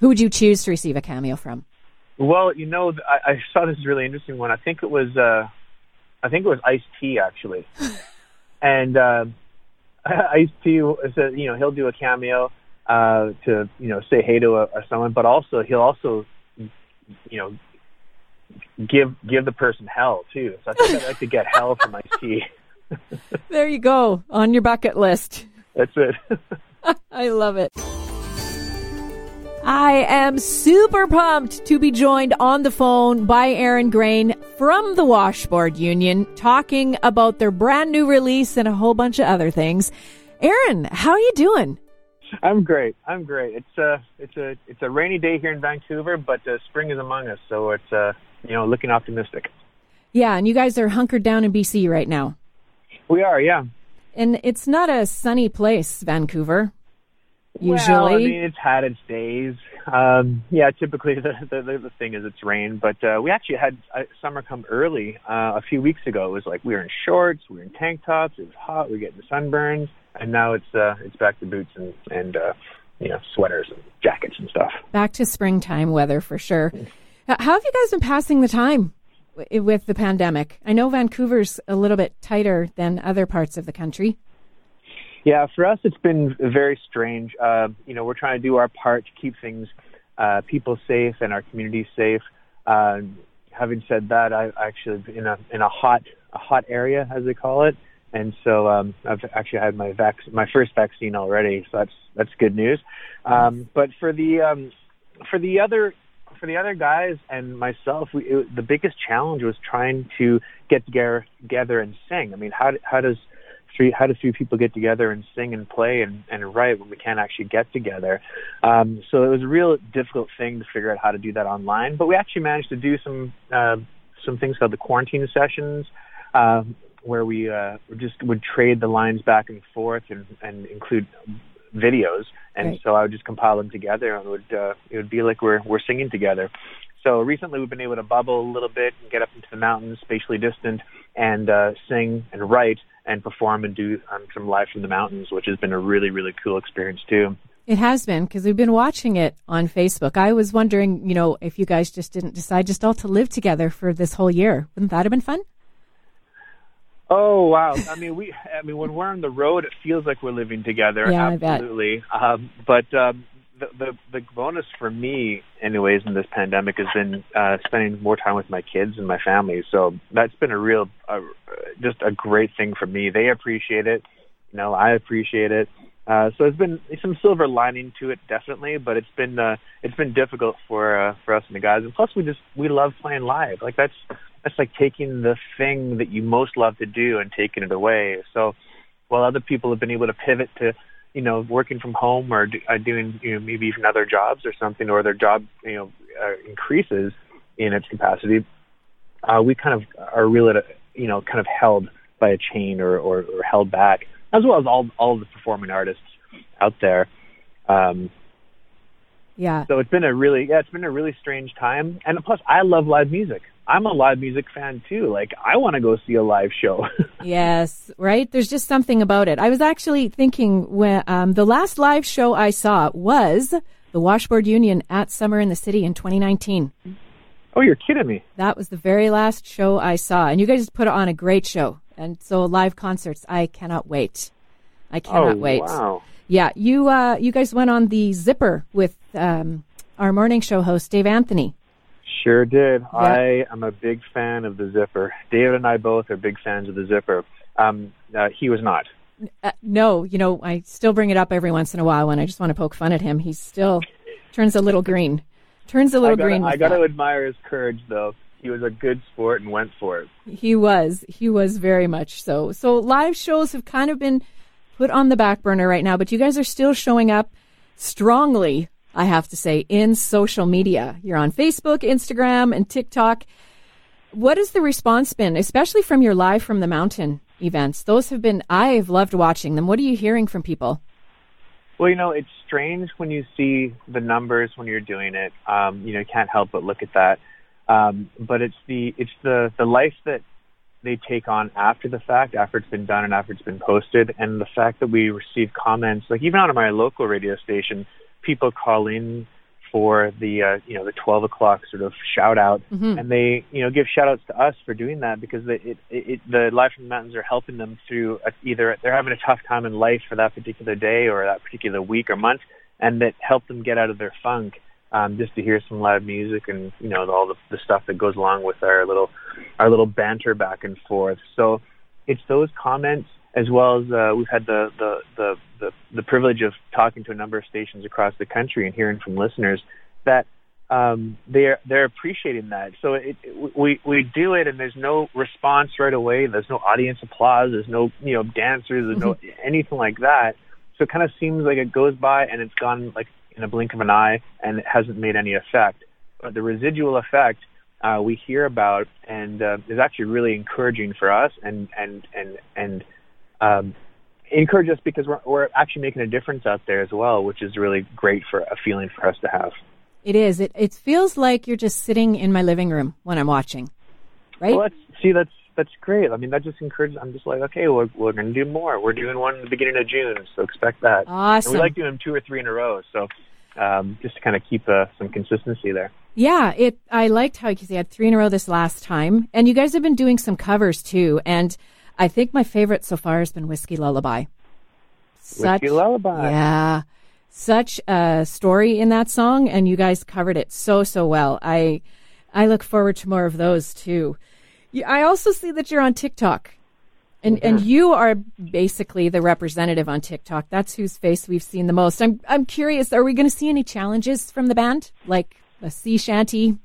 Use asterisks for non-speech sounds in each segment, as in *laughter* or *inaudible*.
Who would you choose to receive a cameo from? Well, you know, I, I saw this really interesting one. I think it was, uh, I think it was Ice T actually, *laughs* and uh, *laughs* Ice T said, you know, he'll do a cameo uh, to, you know, say hey to a, a someone, but also he'll also, you know, give give the person hell too. So I think I'd like to get hell from Ice T. *laughs* there you go on your bucket list. That's it. I love it. I am super pumped to be joined on the phone by Aaron Grain from the Washboard Union talking about their brand new release and a whole bunch of other things. Aaron, how are you doing? I'm great. I'm great. It's a it's a it's a rainy day here in Vancouver, but uh, spring is among us, so it's uh you know looking optimistic. Yeah, and you guys are hunkered down in BC right now. We are, yeah. And it's not a sunny place, Vancouver. Usually, well, I mean, it's had its days. Um, yeah, typically *laughs* the, the the thing is it's rain, but uh, we actually had uh, summer come early uh, a few weeks ago. It was like we were in shorts, we were in tank tops. It was hot. We were getting sunburns, and now it's uh, it's back to boots and and uh, you know sweaters and jackets and stuff. Back to springtime weather for sure. How have you guys been passing the time with the pandemic? I know Vancouver's a little bit tighter than other parts of the country. Yeah, for us, it's been very strange. Uh, you know, we're trying to do our part to keep things, uh, people safe and our community safe. Uh, having said that, I actually in a in a hot a hot area as they call it, and so um, I've actually had my vac- my first vaccine already, so that's that's good news. Um, but for the um, for the other for the other guys and myself, we, it, the biggest challenge was trying to get together, together and sing. I mean, how how does how do three people get together and sing and play and, and write when we can't actually get together? Um, so it was a real difficult thing to figure out how to do that online. But we actually managed to do some uh, some things called the quarantine sessions. Uh, where we uh, just would trade the lines back and forth and, and include videos, and right. so I would just compile them together, and it would uh, it would be like we're we're singing together. So recently, we've been able to bubble a little bit and get up into the mountains, spatially distant, and uh, sing and write and perform and do um, some live from the mountains, which has been a really really cool experience too. It has been because we've been watching it on Facebook. I was wondering, you know, if you guys just didn't decide just all to live together for this whole year. Wouldn't that have been fun? Oh wow! I mean, we. *laughs* I mean, when we're on the road, it feels like we're living together. Yeah, absolutely. Um, but um, the, the the bonus for me, anyways, in this pandemic has been uh, spending more time with my kids and my family. So that's been a real, uh, just a great thing for me. They appreciate it. You know, I appreciate it. Uh, so it's been some silver lining to it, definitely. But it's been uh, it's been difficult for uh, for us and the guys. And plus, we just we love playing live. Like that's that's like taking the thing that you most love to do and taking it away. So while other people have been able to pivot to, you know, working from home or do, uh, doing, you know, maybe even other jobs or something, or their job, you know, uh, increases in its capacity, uh, we kind of are really, you know, kind of held by a chain or, or, or held back, as well as all all the performing artists out there. Um, yeah. So it's been a really yeah, it's been a really strange time, and plus I love live music. I'm a live music fan too. Like I want to go see a live show. *laughs* yes, right. There's just something about it. I was actually thinking when um, the last live show I saw was the Washboard Union at Summer in the City in 2019. Oh, you're kidding me! That was the very last show I saw, and you guys put on a great show. And so live concerts, I cannot wait. I cannot oh, wait. Wow. Yeah, you uh, you guys went on the Zipper with um, our morning show host Dave Anthony. Sure did. Yeah. I am a big fan of the Zipper. David and I both are big fans of the Zipper. Um, uh, he was not. Uh, no, you know, I still bring it up every once in a while when I just want to poke fun at him. He still turns a little green. Turns a little I gotta, green. I got to admire his courage, though. He was a good sport and went for it. He was. He was very much so. So live shows have kind of been put on the back burner right now, but you guys are still showing up strongly I have to say, in social media. You're on Facebook, Instagram, and TikTok. What has the response been, especially from your live from the mountain events? Those have been, I've loved watching them. What are you hearing from people? Well, you know, it's strange when you see the numbers when you're doing it. Um, you know, you can't help but look at that. Um, but it's the it's the the life that they take on after the fact, after it's been done and after it's been posted, and the fact that we receive comments, like even out of my local radio station, people call in for the uh, you know the 12 o'clock sort of shout out, Mhm. and they you know give shout outs to us for doing that because they, it, it, it, the Live from the Mountains are helping them through a, either they're having a tough time in life for that particular day or that particular week or month, and that help them get out of their funk. Um, just to hear some live music and you know all the, the stuff that goes along with our little our little banter back and forth. So it's those comments as well as uh, we've had the, the the the the privilege of talking to a number of stations across the country and hearing from listeners that um, they're they're appreciating that. So it, it, we we do it, and there's no response right away. There's no audience applause. There's no you know dancers. There's no anything like that. So it kind of seems like it goes by and it's gone like in a blink of an eye, and it hasn't made any effect. But the residual effect uh, we hear about and uh, is actually really encouraging for us, and and and and um, encourage us because we're we're actually making a difference out there as well, which is really great for a feeling for us to have. It is. It it feels like you're just sitting in my living room when I'm watching, right? Well, that's see, that's that's great. I mean, that just encourages. I'm just like, okay, we're we're going to do more. We're doing one in the beginning of June, so expect that. And Awesome. we like doing two or three in a row, so um, just to kind of keep uh, some consistency there. Yeah, it. I liked how you had three in a row this last time, and you guys have been doing some covers too. And I think my favorite so far has been Whiskey Lullaby. Such, Whiskey Lullaby. Yeah, such a story in that song, and you guys covered it so so well. I I look forward to more of those too. I also see that you're on TikTok. And and mm-hmm. you are basically the representative on TikTok. That's whose face we've seen the most. I'm I'm curious. Are we going to see any challenges from the band, like a sea shanty,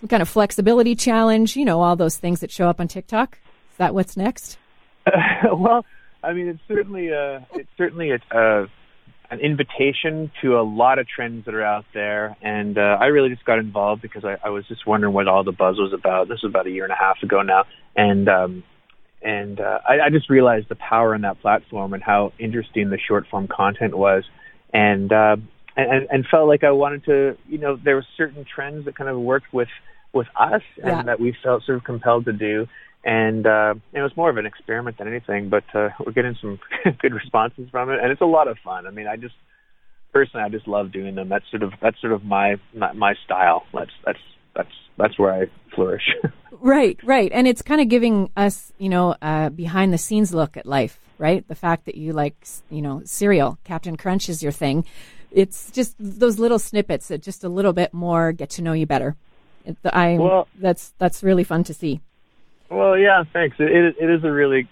some kind of flexibility challenge? You know, all those things that show up on TikTok. That what's next? *laughs* well, I mean, it's certainly a, it's certainly a, uh, an invitation to a lot of trends that are out there, and uh, I really just got involved because I, I was just wondering what all the buzz was about. This was about a year and a half ago now, and um, and uh, I, I just realized the power in that platform and how interesting the short form content was, and uh, and and felt like I wanted to, you know, there were certain trends that kind of worked with with us and Yeah. that we felt sort of compelled to do and uh, it was more of an experiment than anything. But uh, we're getting some *laughs* good responses from it, and it's a lot of fun. I mean, I just personally, I just love doing them. That's sort of that's sort of my my, my style. That's that's that's that's where I flourish. *laughs* Right, right. And it's kind of giving us, you know, a behind the scenes look at life, right? The fact that you like, you know, cereal, Captain Crunch is your thing. It's just those little snippets that just a little bit more get to know you better. I Well- that's that's really fun to see. Well, yeah, thanks. It, it, is a really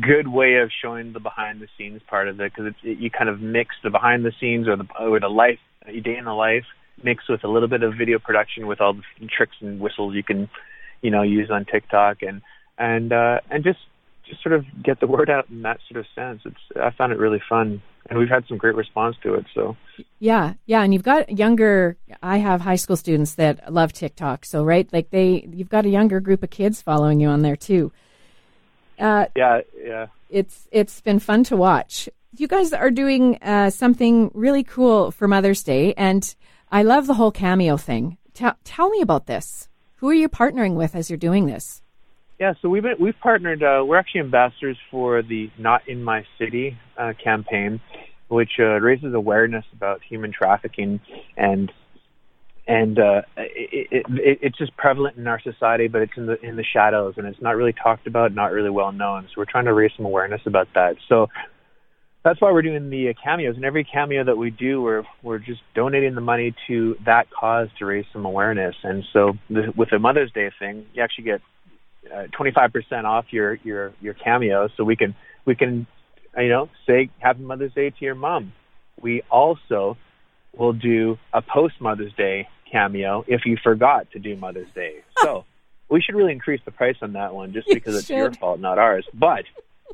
good way of showing the behind the scenes part of it because it, you kind of mix the behind the scenes or the or the life, day in the life, mixed with a little bit of video production with all the tricks and whistles you can, you know, use on TikTok and and uh, and just just sort of get the word out in that sort of sense. It's I found it really fun, and we've had some great response to it. So Yeah, yeah, and you've got younger. I have high school students that love TikTok, so right, like they, you've got a younger group of kids following you on there too. Uh, yeah, yeah. it's it's been fun to watch. You guys are doing uh, something really cool for Mother's Day, and I love the whole cameo thing. Tell tell me about this. Who are you partnering with as you're doing this? Yeah, so we've been, we've partnered. Uh, we're actually ambassadors for the "Not in My City" uh, campaign, which uh, raises awareness about human trafficking and and uh, it, it, it, it's just prevalent in our society, but it's in the in the shadows and it's not really talked about, not really well known. So we're trying to raise some awareness about that. So that's why we're doing the uh, cameos, and every cameo that we do, we're we're just donating the money to that cause to raise some awareness. And so the, with the Mother's Day thing, you actually get uh, 25% off your your your cameo, so we can we can you know say Happy Mother's Day to your mom. We also will do a post Mother's Day cameo if you forgot to do Mother's Day. *laughs* So we should really increase the price on that one just You because it's your fault, not ours. But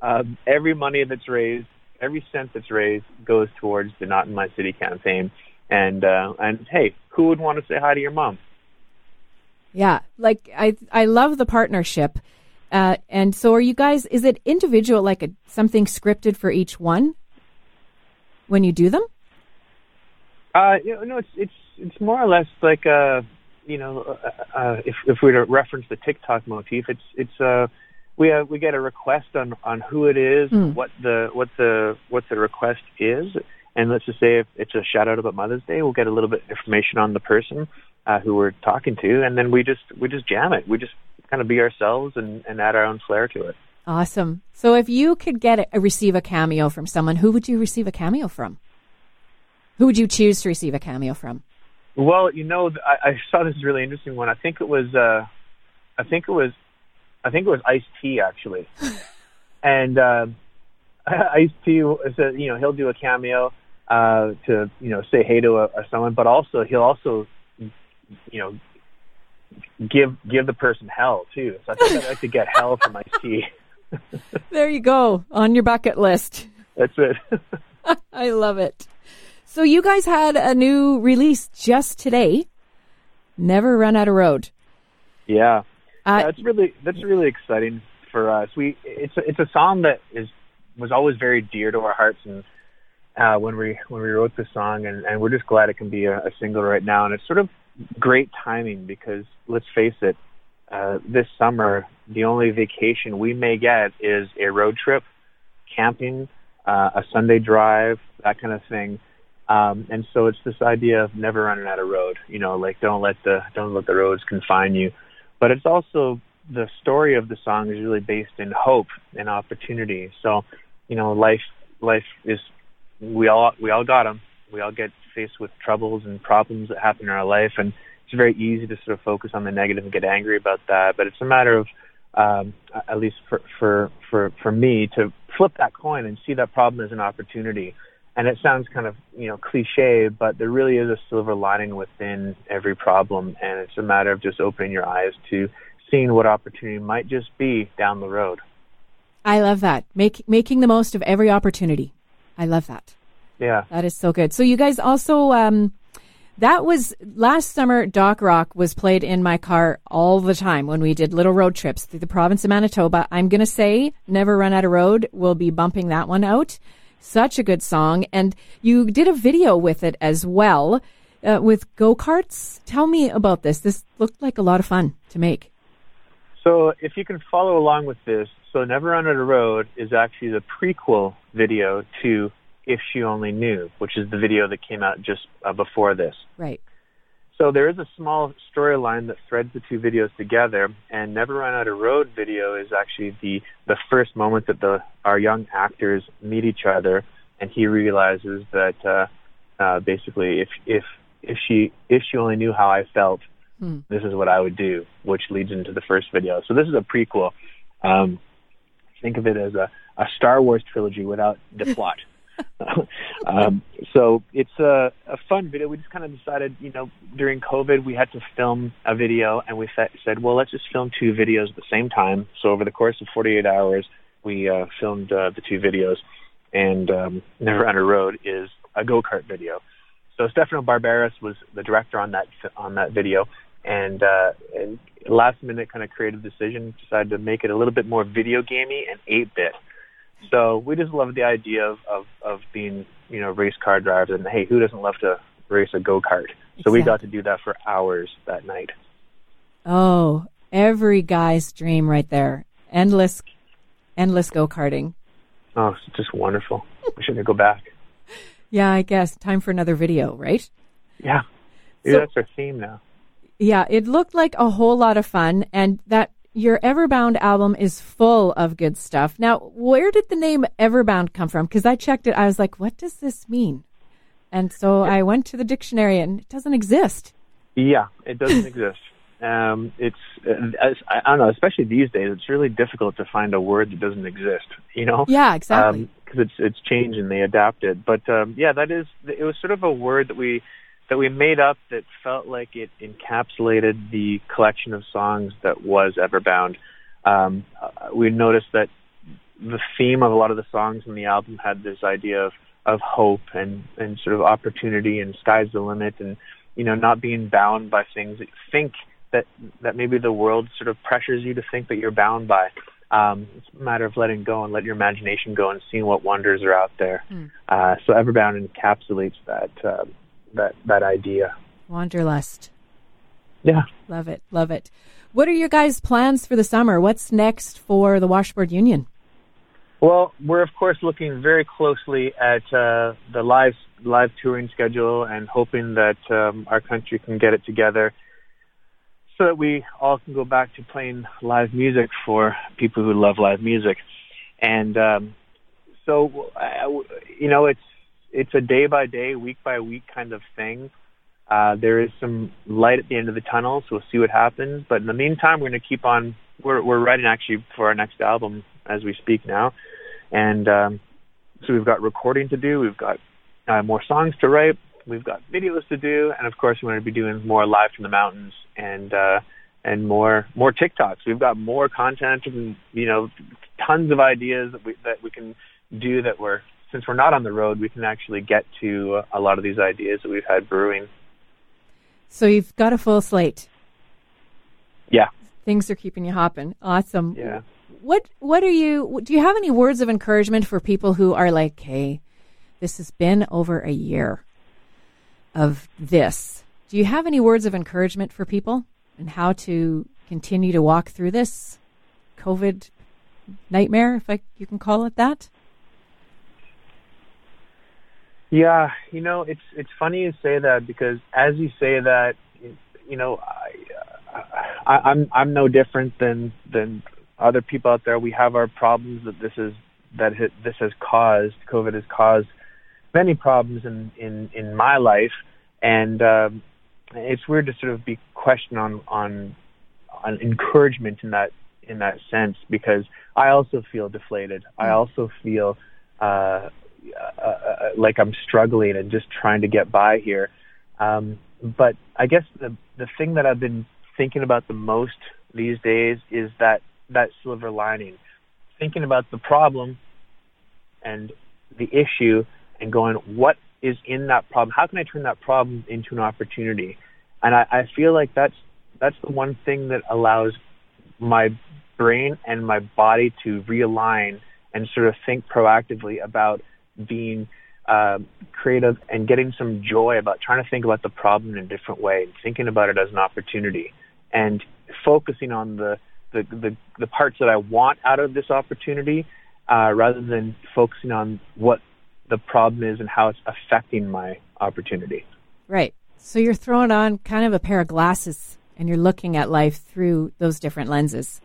um, every money that's raised, every cent that's raised, goes towards the Not in My City campaign. And uh, and hey, who would want to say hi to your mom? Yeah, like I I love the partnership. Uh, and so, are you guys? Is it individual, like a something scripted for each one when you do them? Uh, you know, no, it's it's it's more or less like uh, you know, uh, uh, if if we were to reference the TikTok motif, it's it's uh, we uh, we get a request on on who it is, Mm. what the what the what the request is, And let's just say if it's a shout out about Mother's Day, we'll get a little bit of information on the person uh, who we're talking to, and then we just we just jam it. We just kind of be ourselves and, and add our own flair to it. Awesome. So if you could get a, receive a cameo from someone, who would you receive a cameo from? Who would you choose to receive a cameo from? Well, you know, I, I saw this really interesting one. I think it was, uh, I think it was, I think it was Ice T actually, *laughs* and uh, *laughs* Ice T, you know, he'll do a cameo uh, to you know say hey to a, a someone, but also he'll also you know give give the person hell too. So I think I'd like to get hell from Ice T. *laughs* there you go on your bucket list. That's it. *laughs* I love it. So you guys had a new release just today. Never run out of road. Yeah, uh, that's really that's really exciting for us. We it's a, it's a song that is was always very dear to our hearts, and uh, when we when we wrote the song, and, and we're just glad it can be a, a single right now. And it's sort of great timing because let's face it, uh, this summer the only vacation we may get is a road trip, camping, uh, a Sunday drive, that kind of thing. Um, and so it's this idea of never running out of road. You know, like don't let the don't let the roads confine you. But it's also the story of the song is really based in hope and opportunity. So, you know, life life is we all we all got them. We all get faced with troubles and problems that happen in our life, and it's very easy to sort of focus on the negative and get angry about that. But it's a matter of, um, at least for for for for me, to flip that coin and see that problem as an opportunity. And it sounds kind of you know cliche, but there really is a silver lining within every problem, and it's a matter of just opening your eyes to seeing what opportunity might just be down the road. I love that. Make, making the most of every opportunity. I love that. Yeah. That is so good. So you guys also, um, that was last summer. Dock Rock was played in my car all the time when we did little road trips through the province of Manitoba. I'm going to say Never Run Out of Road. We'll be bumping that one out. Such a good song. And you did a video with it as well uh, with go karts. Tell me about this. This looked like a lot of fun to make. So if you can follow along with this, so Never Run Out of Road is actually the prequel video to If She Only Knew, which is the video that came out just uh, before this. Right. So there is a small storyline that threads the two videos together, and Never Run Out of Road video is actually the the first moment that the our young actors meet each other, and he realizes that uh, uh, basically if if if she if she only knew how I felt, hmm. this is what I would do, which leads into the first video. So this is a prequel. Um, think of it as a, a Star Wars trilogy without the *laughs* plot. Um, so it's a, a fun video. We just kind of decided, you know, during COVID, we had to film a video, and we said, well, let's just film two videos at the same time. So over the course of 48 hours, we uh, filmed uh, the two videos, and um, Never Out Road is a go kart video. So Stefano Barbaras was the director on that on that video, and, uh, and last minute kind of creative decision decided to make it a little bit more video gamey and 8 bit. So we just love the idea of, of, of being, you know, race car drivers and hey, who doesn't love to race a go kart? Exactly. So we got to do that for hours that night. Oh, every guy's dream right there. Endless, endless go karting. Oh, it's just wonderful. we should go back. Yeah, I guess. Time for another video, right? Yeah. Maybe so, that's our theme now. Yeah, it looked like a whole lot of fun, and that your Everbound album is full of good stuff. Now, where did the name Everbound come from? Because I checked it, I was like, what does this mean? And so I went to the dictionary, and it doesn't exist. Yeah, it doesn't *laughs* exist. Um, it's uh, I don't know, especially these days. It's really difficult to find a word that doesn't exist. You know? Yeah, exactly. Because um, it's it's changed and they adapted. But um, yeah, that is. It was sort of a word that we that we made up that felt like it encapsulated the collection of songs that was Everbound. Um, uh, we noticed that the theme of a lot of the songs in the album had this idea of of hope and and sort of opportunity and sky's the limit and you know not being bound by things that you think that that maybe the world sort of pressures you to think that you're bound by. Um, it's a matter of letting go and let your imagination go and seeing what wonders are out there. Mm. Uh, so Everbound encapsulates that uh, that that idea. Wanderlust. Yeah. Love it. Love it. What are your guys' plans for the summer? What's next for the Washboard Union? Well, we're of course looking very closely at uh, the live live touring schedule and hoping that um, our country can get it together so that we all can go back to playing live music for people who love live music. And um, so, uh, you know, it's it's a day by day, week by week kind of thing. Uh, there is some light at the end of the tunnel, so we'll see what happens. But in the meantime, we're going to keep on. We're we're writing actually for our next album as we speak now, and um, so we've got recording to do. We've got uh, more songs to write. We've got videos to do, and of course, we're going to be doing more live from the mountains and uh, and more more TikToks. We've got more content and you know tons of ideas that we that we can do that we're since we're not on the road, we can actually get to a lot of these ideas that we've had brewing. So you've got a full slate. Yeah. Things are keeping you hopping. Awesome. Yeah. What What are you? Do you have any words of encouragement for people who are like, "Hey, this has been over a year of this." Do you have any words of encouragement for people and how to continue to walk through this COVID nightmare, if I, you can call it that? Yeah, you know, it's it's funny you say that because as you say that, you know, I, I I'm I'm no different than than other people out there. We have our problems that this is that this has caused. COVID has caused many problems in in in my life, and um, it's weird to sort of be questioned on on on encouragement in that in that sense because I also feel deflated. I mm. also feel uh, uh, uh, like I'm struggling and just trying to get by here. Um, but I guess the the thing that I've been thinking about the most these days is that that silver lining, thinking about the problem and the issue, and going, what is in that problem? How can I turn that problem into an opportunity? And I, I feel like that's that's the one thing that allows my brain and my body to realign and sort of think proactively about being uh, creative and getting some joy about trying to think about the problem in a different way and thinking about it as an opportunity and focusing on the the, the, the parts that I want out of this opportunity uh, rather than focusing on what the problem is and how it's affecting my opportunity. Right. So you're throwing on kind of a pair of glasses and you're looking at life through those different lenses.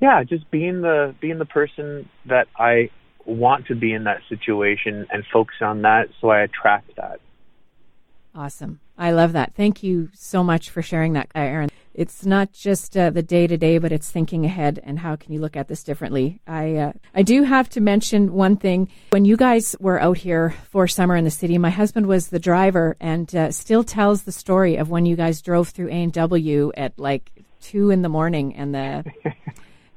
Yeah, just being the being the person that I want to be in that situation and focus on that so I attract that. Awesome. I love that. Thank you so much for sharing that, Aaron. It's not just uh, the day to day, but it's thinking ahead and how can you look at this differently. I uh, I do have to mention one thing. When you guys were out here for summer in the city, my husband was the driver and uh, still tells the story of when you guys drove through A and W at like two in the morning, and the *laughs*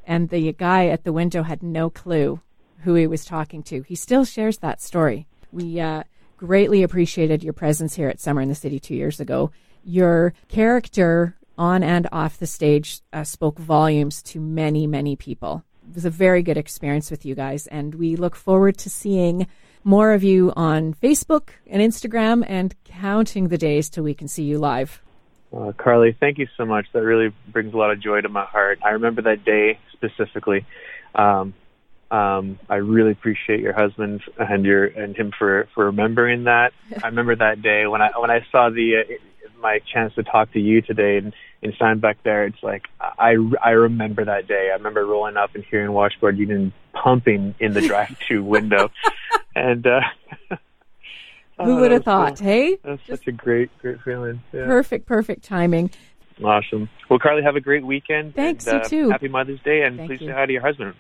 and the guy at the window had no clue who he was talking to. He still shares that story. We uh, greatly appreciated your presence here at Summer in the City two years ago. Your character on and off the stage uh, spoke volumes to many, many people. It was a very good experience with you guys, and we look forward to seeing more of you on Facebook and Instagram and counting the days till we can see you live. Uh, Carly, thank you so much. That really brings a lot of joy to my heart. I remember that day specifically. Um, um, I really appreciate your husband and your and him for for remembering that. *laughs* I remember that day when I when I saw the uh, my chance to talk to you today and in Steinbach there. It's like I I remember that day. I remember rolling up and hearing Washboard Union pumping in the drive-through *laughs* window, and. uh *laughs* Who would have thought, cool. hey? That's such a great, great feeling. Yeah. Perfect, perfect timing. Awesome. Well, Carly, have a great weekend. Thanks, and, you uh, too. Happy Mother's Day, and Thank please you. say hi to your husband.